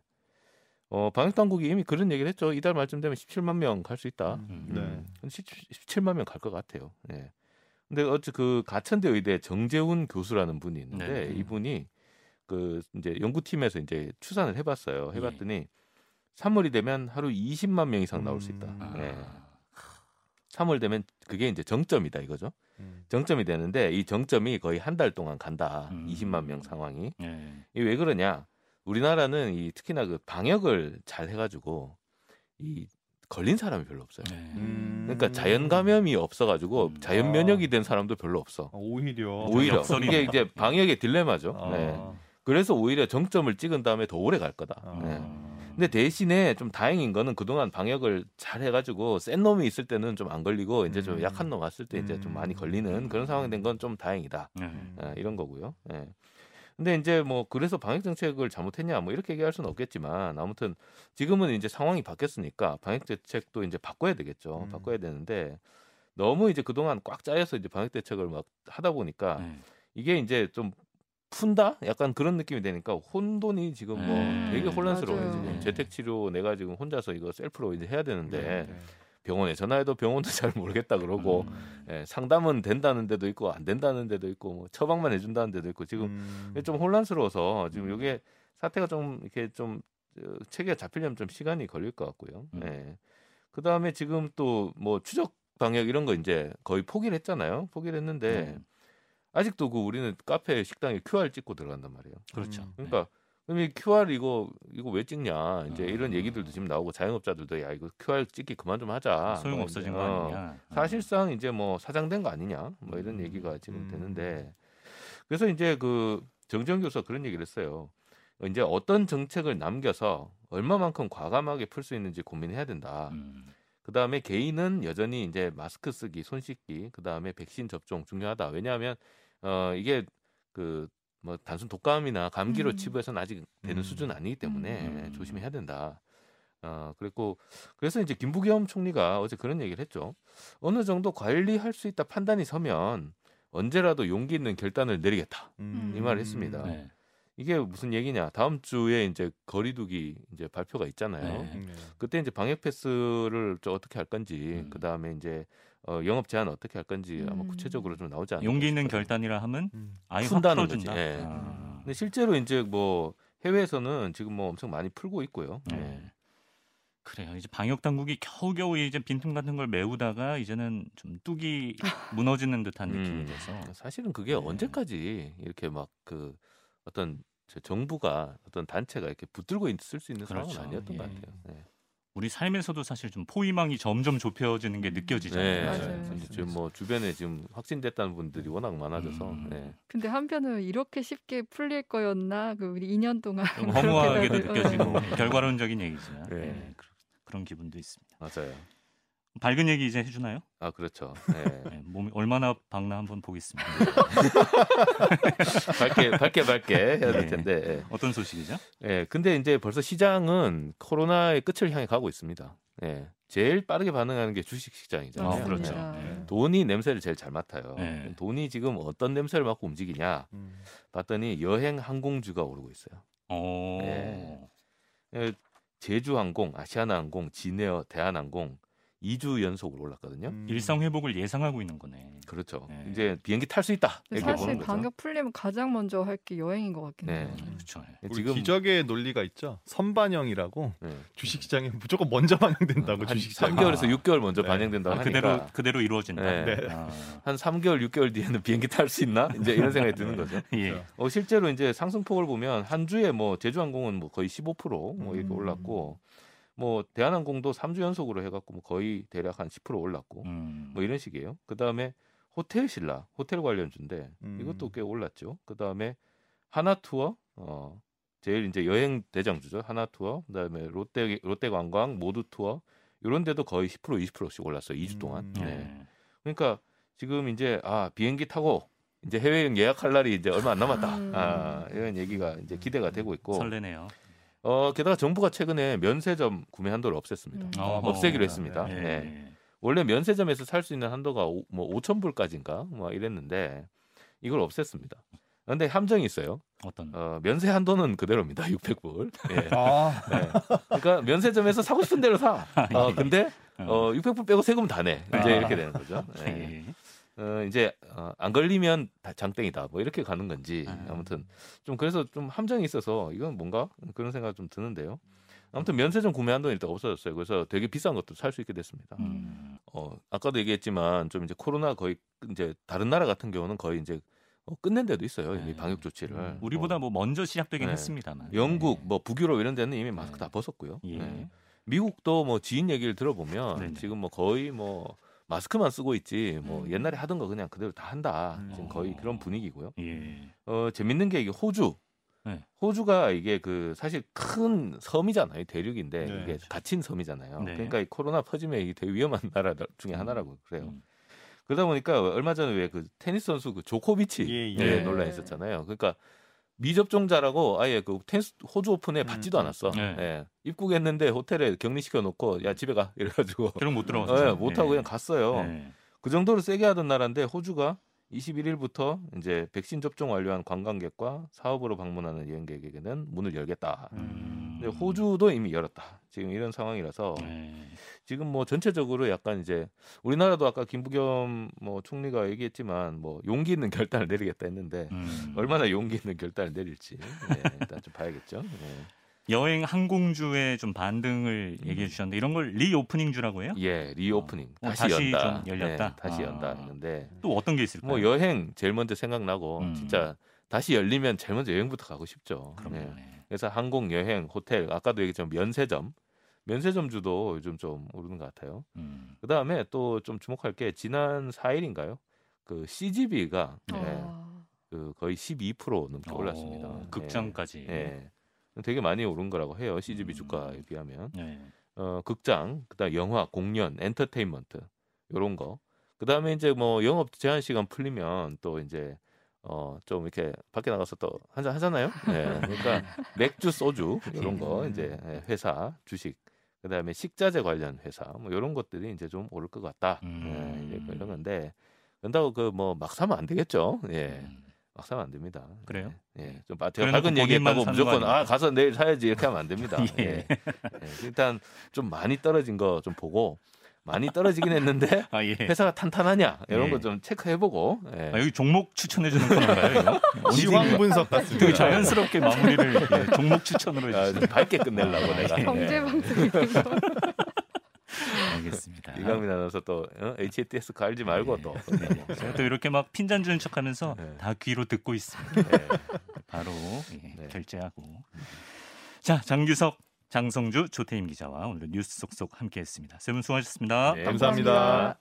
Speaker 4: 어, 방역 당국이 이미 그런 얘기를 했죠. 이달 말쯤 되면 17만 명 갈 수 있다.
Speaker 3: 음.
Speaker 5: 네.
Speaker 4: 17만 명 갈 것 같아요. 예. 근데 어째 그 가천대 의대 정재훈 교수라는 분이 있는데
Speaker 3: 네.
Speaker 4: 이분이 그 이제 연구팀에서 이제 추산을 해봤어요.
Speaker 3: 예.
Speaker 4: 해봤더니 3월이 되면 하루 20만 명 이상 나올 수 있다.
Speaker 5: 음.
Speaker 3: 아.
Speaker 4: 예. 3월 되면 그게 이제 정점이다 이거죠.
Speaker 5: 음.
Speaker 4: 정점이 되는데 이 정점이 거의 한 달 동안 간다.
Speaker 3: 음.
Speaker 4: 20만 명 상황이.
Speaker 3: 예.
Speaker 4: 이게 왜 그러냐? 우리나라는 이 특히나 그 방역을 잘 해가지고 이 걸린 사람이 별로 없어요.
Speaker 3: 네.
Speaker 5: 음.
Speaker 4: 그러니까 자연 감염이 없어가지고
Speaker 3: 음.
Speaker 4: 자연 면역이 된 사람도 별로 없어.
Speaker 5: 아, 오히려
Speaker 4: 오히려. 이게 이제 방역의 딜레마죠.
Speaker 5: 아.
Speaker 4: 네. 그래서 오히려 정점을 찍은 다음에 더 오래 갈 거다.
Speaker 5: 아.
Speaker 4: 네. 근데 대신에 좀 다행인 거는 그동안 방역을 잘 해가지고 센 놈이 있을 때는 좀 안 걸리고 이제 좀
Speaker 5: 음.
Speaker 4: 약한 놈 왔을 때 이제 좀 많이
Speaker 5: 음.
Speaker 4: 걸리는 그런 상황이 된 건 좀 다행이다.
Speaker 3: 네.
Speaker 4: 예, 이런 거고요. 예. 근데 이제 뭐 그래서 방역 정책을 잘못했냐 뭐 이렇게 얘기할 수는 없겠지만 아무튼 지금은 이제 상황이 바뀌었으니까 방역 대책도 이제 바꿔야 되겠죠.
Speaker 5: 음.
Speaker 4: 바꿔야 되는데 너무 이제 그동안 꽉 짜여서 이제 방역 대책을 막 하다 보니까
Speaker 3: 네.
Speaker 4: 이게 이제 좀 푼다? 약간 그런 느낌이 되니까 혼돈이 지금 뭐
Speaker 3: 음.
Speaker 4: 되게 혼란스러워요.
Speaker 2: 맞아요.
Speaker 4: 지금
Speaker 3: 네.
Speaker 4: 재택 치료 내가 지금 혼자서 이거 셀프로 이제 해야 되는데
Speaker 5: 네.
Speaker 4: 병원에 전화해도 병원도 잘 모르겠다 그러고
Speaker 5: 음.
Speaker 4: 예, 상담은 된다는 데도 있고 안 된다는 데도 있고 뭐 처방만 해준다는 데도 있고 지금
Speaker 5: 음.
Speaker 4: 좀 혼란스러워서 지금
Speaker 5: 음.
Speaker 4: 이게 사태가 좀 이렇게 좀 어, 체계가 잡히려면 좀 시간이 걸릴 것 같고요.
Speaker 3: 음.
Speaker 4: 예. 그 다음에 지금 또 뭐 추적 방역 이런 거 이제 거의 포기를 했잖아요. 포기를 했는데
Speaker 3: 네.
Speaker 4: 아직도 그 우리는 카페 식당에 QR 찍고 들어간단 말이에요.
Speaker 3: 그렇죠.
Speaker 5: 음.
Speaker 4: 그러니까 그럼 이 QR 이거 이거 왜 찍냐 이제
Speaker 3: 아.
Speaker 4: 이런 얘기들도 지금 나오고 자영업자들도 야 이거 QR 찍기 그만 좀 하자.
Speaker 3: 소용
Speaker 4: 뭐
Speaker 3: 없어진
Speaker 4: 이제,
Speaker 3: 거
Speaker 4: 어.
Speaker 3: 아니냐.
Speaker 4: 사실상 이제 뭐 사장된 거 아니냐 뭐 이런
Speaker 5: 음.
Speaker 4: 얘기가 지금
Speaker 5: 음.
Speaker 4: 되는데 그래서 이제 그 정재훈 교수가 그런 얘기를 했어요. 이제 어떤 정책을 남겨서 얼마만큼 과감하게 풀 수 있는지 고민해야 된다.
Speaker 3: 음.
Speaker 4: 그 다음에 개인은 여전히 이제 마스크 쓰기, 손 씻기, 그 다음에 백신 접종 중요하다. 왜냐하면 어 이게 그 뭐 단순 독감이나 감기로
Speaker 2: 음.
Speaker 4: 치부해서는 아직 되는
Speaker 5: 음.
Speaker 4: 수준은 아니기 때문에
Speaker 3: 음.
Speaker 4: 조심해야 된다. 어 그랬고 그래서 이제 김부겸 총리가 어제 그런 얘기를 했죠. 어느 정도 관리할 수 있다 판단이 서면 언제라도 용기 있는 결단을 내리겠다.
Speaker 5: 음.
Speaker 4: 이 말을 했습니다.
Speaker 3: 네.
Speaker 4: 이게 무슨 얘기냐? 다음 주에 이제 거리두기 이제 발표가 있잖아요.
Speaker 3: 네.
Speaker 5: 네.
Speaker 4: 그때 이제 방역 패스를 좀 어떻게 할 건지,
Speaker 3: 음.
Speaker 4: 그 다음에 이제 어, 영업 제한 어떻게 할 건지 아마
Speaker 2: 음.
Speaker 4: 구체적으로 좀 나오지 않을까.
Speaker 3: 용기 있는
Speaker 4: 싶어요.
Speaker 3: 결단이라 하면
Speaker 5: 음.
Speaker 3: 아예 확
Speaker 4: 푼다는. 거지. 예.
Speaker 3: 아.
Speaker 4: 근데 실제로 이제 뭐 해외에서는 지금 뭐 엄청 많이 풀고 있고요.
Speaker 3: 네.
Speaker 4: 네.
Speaker 3: 그래요. 이제 방역 당국이 겨우겨우 이제 빈틈 같은 걸 메우다가 이제는 좀 뚝이 무너지는 듯한 느낌이
Speaker 4: 음.
Speaker 3: 돼서
Speaker 4: 사실은 그게
Speaker 3: 네.
Speaker 4: 언제까지 이렇게 막그 어떤 저 정부가 어떤 단체가 이렇게 붙들고 있을 수 있는
Speaker 3: 그렇죠.
Speaker 4: 상황은 아니었던 것
Speaker 3: 예.
Speaker 4: 같아요. 네.
Speaker 3: 우리 삶에서도 사실 좀 포위망이 점점 좁혀지는 게 느껴지잖아요.
Speaker 4: 네. 지금 뭐 주변에 지금 확진됐다는 분들이 워낙 많아져서
Speaker 3: 음.
Speaker 4: 네.
Speaker 2: 근데 한편으로 이렇게 쉽게 풀릴 거였나? 그 우리 2년 동안
Speaker 3: 좀 허무하게도 느껴지고
Speaker 2: 어.
Speaker 3: 결과론적인 얘기지만
Speaker 4: 네.
Speaker 3: 네, 그- 그런 기분도 있습니다.
Speaker 4: 맞아요.
Speaker 3: 밝은 얘기 이제 해주나요?
Speaker 4: 아 그렇죠. 네.
Speaker 3: 네, 몸이 얼마나 밝나 한번 보겠습니다.
Speaker 4: 밝게 밝게 밝게 해야 될
Speaker 3: 네.
Speaker 4: 텐데. 예.
Speaker 3: 어떤 소식이죠?
Speaker 4: 예, 근데 이제 벌써 시장은 코로나의 끝을 향해 가고 있습니다. 예, 제일 빠르게 반응하는 게 주식 시장이잖아요.
Speaker 3: 아, 그렇죠. 네.
Speaker 4: 돈이 냄새를 제일 잘 맡아요.
Speaker 3: 네.
Speaker 4: 돈이 지금 어떤 냄새를 맡고 움직이냐
Speaker 5: 음.
Speaker 4: 봤더니 여행 항공주가 오르고 있어요.
Speaker 3: 어.
Speaker 4: 네. 예, 제주항공, 아시아나항공, 진에어, 대한항공 2주 연속으로 올랐거든요.
Speaker 5: 음.
Speaker 3: 일상 회복을 예상하고 있는 거네.
Speaker 4: 그렇죠.
Speaker 3: 네.
Speaker 4: 이제 비행기 탈 수 있다
Speaker 2: 사실. 방역 풀리면 가장 먼저 할 게 여행인 것 같긴
Speaker 4: 네.
Speaker 2: 해요.
Speaker 3: 그렇죠. 네.
Speaker 5: 우리
Speaker 4: 지금
Speaker 5: 기적의 논리가 있죠. 선반영이라고
Speaker 4: 네.
Speaker 5: 주식시장에 무조건 먼저 반영된다고
Speaker 4: 한
Speaker 5: 주식시장.
Speaker 4: 3개월에서
Speaker 3: 아.
Speaker 4: 6개월 먼저
Speaker 5: 네.
Speaker 4: 반영된다 고
Speaker 3: 아,
Speaker 4: 하니까
Speaker 3: 그대로 그대로 이루어진다.
Speaker 4: 네.
Speaker 5: 네.
Speaker 3: 아,
Speaker 4: 한 3개월, 6개월 뒤에는 비행기 탈 수 있나? 이제 이런 생각이 드는 거죠.
Speaker 3: 예.
Speaker 4: 어, 실제로 이제 상승폭을 보면 한 주에 뭐 제주항공은 뭐 거의 15%뭐 이렇게
Speaker 5: 음.
Speaker 4: 올랐고 뭐 대한항공도 3주 연속으로 해갖고 뭐 거의 대략 한 10% 올랐고
Speaker 3: 음.
Speaker 4: 뭐 이런 식이에요. 그 다음에 호텔 신라 호텔 관련주인데
Speaker 5: 음.
Speaker 4: 이것도 꽤 올랐죠. 그 다음에 하나투어 어 제일 이제 여행 대장주죠. 하나투어 그다음에 롯데 롯데관광 모두투어 이런 데도 거의 10% 20%씩 올랐어요. 2주 동안.
Speaker 5: 음.
Speaker 4: 네.
Speaker 3: 네.
Speaker 4: 그러니까 지금 이제 아 비행기 타고 이제 해외여행 예약할 날이 이제 얼마 안 남았다.
Speaker 2: 음.
Speaker 4: 아 이런 얘기가 이제 기대가 되고 있고
Speaker 3: 설레네요.
Speaker 4: 어 게다가 정부가 최근에 면세점 구매 한도를 없앴습니다.
Speaker 2: 음.
Speaker 3: 어,
Speaker 4: 없애기로
Speaker 5: 어,
Speaker 4: 했습니다.
Speaker 5: 네.
Speaker 4: 네. 원래 면세점에서 살 수 있는 한도가 오, 뭐 5천 불까지인가 뭐 이랬는데 이걸 없앴습니다. 그런데 함정이 있어요.
Speaker 3: 어떤
Speaker 4: 어, 면세 한도는 그대로입니다. 600불. 예.
Speaker 5: 아,
Speaker 4: 네. 그러니까 면세점에서 사고 싶은 대로 사. 어, 근데 어, 600불 빼고 세금 다 내. 이제
Speaker 3: 아.
Speaker 4: 이렇게 되는 거죠. 예.
Speaker 3: 예.
Speaker 4: 어, 이제 어, 안 걸리면 다 장땡이다. 뭐 이렇게 가는 건지
Speaker 3: 아.
Speaker 4: 아무튼 좀 그래서 좀 함정이 있어서 이건 뭔가 그런 생각 좀 드는데요. 아무튼 면세점 구매 한도는 일단 없어졌어요. 그래서 되게 비싼 것도 살 수 있게 됐습니다.
Speaker 3: 음.
Speaker 4: 어, 아까도 얘기했지만 좀 이제 코로나 거의 이제 다른 나라 같은 경우는 거의 이제 어, 끝낸 데도 있어요. 이미
Speaker 3: 네.
Speaker 4: 방역 조치를.
Speaker 5: 음.
Speaker 3: 우리보다
Speaker 4: 어,
Speaker 3: 뭐 먼저 시작되긴
Speaker 4: 네.
Speaker 3: 했습니다만.
Speaker 4: 영국, 뭐 북유럽 이런 데는 이미 마스크
Speaker 3: 네.
Speaker 4: 다 벗었고요.
Speaker 3: 예.
Speaker 4: 네. 미국도 뭐 지인 얘기를 들어보면
Speaker 3: 네네.
Speaker 4: 지금 뭐 거의 뭐 마스크만 쓰고 있지 뭐
Speaker 2: 음.
Speaker 4: 옛날에 하던 거 그냥 그대로 다 한다.
Speaker 5: 음.
Speaker 4: 지금 거의 그런 분위기고요.
Speaker 3: 예.
Speaker 4: 어 재밌는 게 이게 호주.
Speaker 3: 네.
Speaker 4: 호주가 이게 그 사실 큰 섬이잖아요. 대륙인데
Speaker 5: 네.
Speaker 4: 이게 갇힌 섬이잖아요.
Speaker 3: 네.
Speaker 4: 그러니까 이 코로나 퍼지면 이게 되게 위험한 나라 중에 하나라고 그래요.
Speaker 3: 음.
Speaker 4: 그러다 보니까 얼마 전에 왜 그 테니스 선수 그 조코비치
Speaker 5: 예,
Speaker 4: 예,
Speaker 5: 예.
Speaker 4: 논란 있었잖아요. 그러니까 미접종자라고 아예 그 테니스 호주 오픈에 받지도
Speaker 5: 음.
Speaker 4: 않았어.
Speaker 3: 네.
Speaker 4: 예. 입국했는데 호텔에 격리시켜 놓고 야 집에 가 이래가지고
Speaker 3: 결국 못 들어갔어요.
Speaker 4: 예, 못 하고 그냥 갔어요.
Speaker 3: 네.
Speaker 4: 그 정도로 세게 하던 나라인데 호주가 21일부터 이제 백신 접종 완료한 관광객과 사업으로 방문하는 여행객에게는 문을 열겠다.
Speaker 3: 음.
Speaker 4: 근데 호주도 이미 열었다. 지금 이런 상황이라서
Speaker 3: 네.
Speaker 4: 지금 뭐 전체적으로 약간 이제 우리나라도 아까 김부겸 뭐 총리가 얘기했지만 뭐 용기 있는 결단을 내리겠다 했는데
Speaker 3: 음.
Speaker 4: 얼마나 용기 있는 결단을 내릴지 네, 일단 좀 봐야겠죠. 네.
Speaker 3: 여행 항공주의 좀 반등을 얘기해 주셨는데 이런 걸 reopening주라고 해요?
Speaker 4: 예, reopening
Speaker 3: 어,
Speaker 4: 다시,
Speaker 3: 다시
Speaker 4: 연다.
Speaker 3: 좀 열렸다?
Speaker 4: 네, 다시
Speaker 3: 아.
Speaker 4: 연다 했는데
Speaker 3: 또 어떤 게 있을까요?
Speaker 4: 뭐 여행 제일 먼저 생각나고
Speaker 3: 음.
Speaker 4: 진짜 다시 열리면 제일 먼저 여행부터 가고 싶죠.
Speaker 3: 그럼요.
Speaker 4: 네.
Speaker 3: 네.
Speaker 4: 그래서 항공, 여행, 호텔 아까도 얘기했지만 면세점, 면세점주도 요즘 좀 오르는 것 같아요.
Speaker 3: 음.
Speaker 4: 그 다음에 또 좀 주목할 게 지난 4일인가요? 그 CGV가
Speaker 2: 어.
Speaker 4: 그 거의 12% 넘게 올랐습니다.
Speaker 3: 어,
Speaker 4: 예.
Speaker 3: 극장까지.
Speaker 4: 예. 되게 많이 오른 거라고 해요. CGV
Speaker 3: 음.
Speaker 4: 주가에 비하면.
Speaker 3: 네.
Speaker 4: 어, 극장, 그다음 영화, 공연, 엔터테인먼트 요런 거. 그다음에 이제 뭐 영업 제한 시간 풀리면 또 이제 어 좀 이렇게 밖에 나가서 또 한잔 하잖아요. 예. 그러니까 맥주, 소주 이런 거
Speaker 5: 음.
Speaker 4: 이제 예, 회사, 주식 그다음에 식자재 관련 회사 뭐 이런 것들이 이제 좀 오를 것 같다.
Speaker 3: 음.
Speaker 4: 예, 이제 이런 건데 그런다고 그 뭐 막 사면 안 되겠죠. 예.
Speaker 3: 음.
Speaker 4: 막 사면 안 됩니다.
Speaker 3: 그래요?
Speaker 4: 예. 예. 좀 아, 제가 밝은
Speaker 3: 본인만
Speaker 4: 얘기했다고 무조건?
Speaker 3: 아
Speaker 4: 가서 내일 사야지 이렇게 하면 안 됩니다.
Speaker 3: 예.
Speaker 4: 예. 예. 일단 좀 많이 떨어진 거 좀 보고 많이 떨어지긴 했는데
Speaker 3: 아 예.
Speaker 4: 회사가 탄탄하냐 이런
Speaker 3: 예.
Speaker 4: 거좀 체크해보고 예.
Speaker 3: 아, 여기 종목 추천해 주는? 이거?
Speaker 5: 시황 분석
Speaker 3: 되게
Speaker 5: 같습니다.
Speaker 3: 자연스럽게 마무리를 예, 종목 추천으로
Speaker 4: 아,
Speaker 3: 해주시죠.
Speaker 4: 좀 밝게 끝내려고 내가
Speaker 2: 경제
Speaker 4: 예.
Speaker 2: 방송이
Speaker 3: 알겠습니다.
Speaker 4: 이강민 아나운서 또 어? HATS 갈지 말고
Speaker 3: 네.
Speaker 4: 또
Speaker 3: 네. 제가 또 이렇게 막 핀잔 주는 척하면서
Speaker 4: 네.
Speaker 3: 다 귀로 듣고 있습니다.
Speaker 4: 예.
Speaker 3: 바로 예,
Speaker 4: 네.
Speaker 3: 결제하고. 자 장규석, 장성주, 조태임 기자와 오늘 뉴스 속속 함께했습니다. 세 분 수고하셨습니다.
Speaker 4: 네,
Speaker 5: 감사합니다.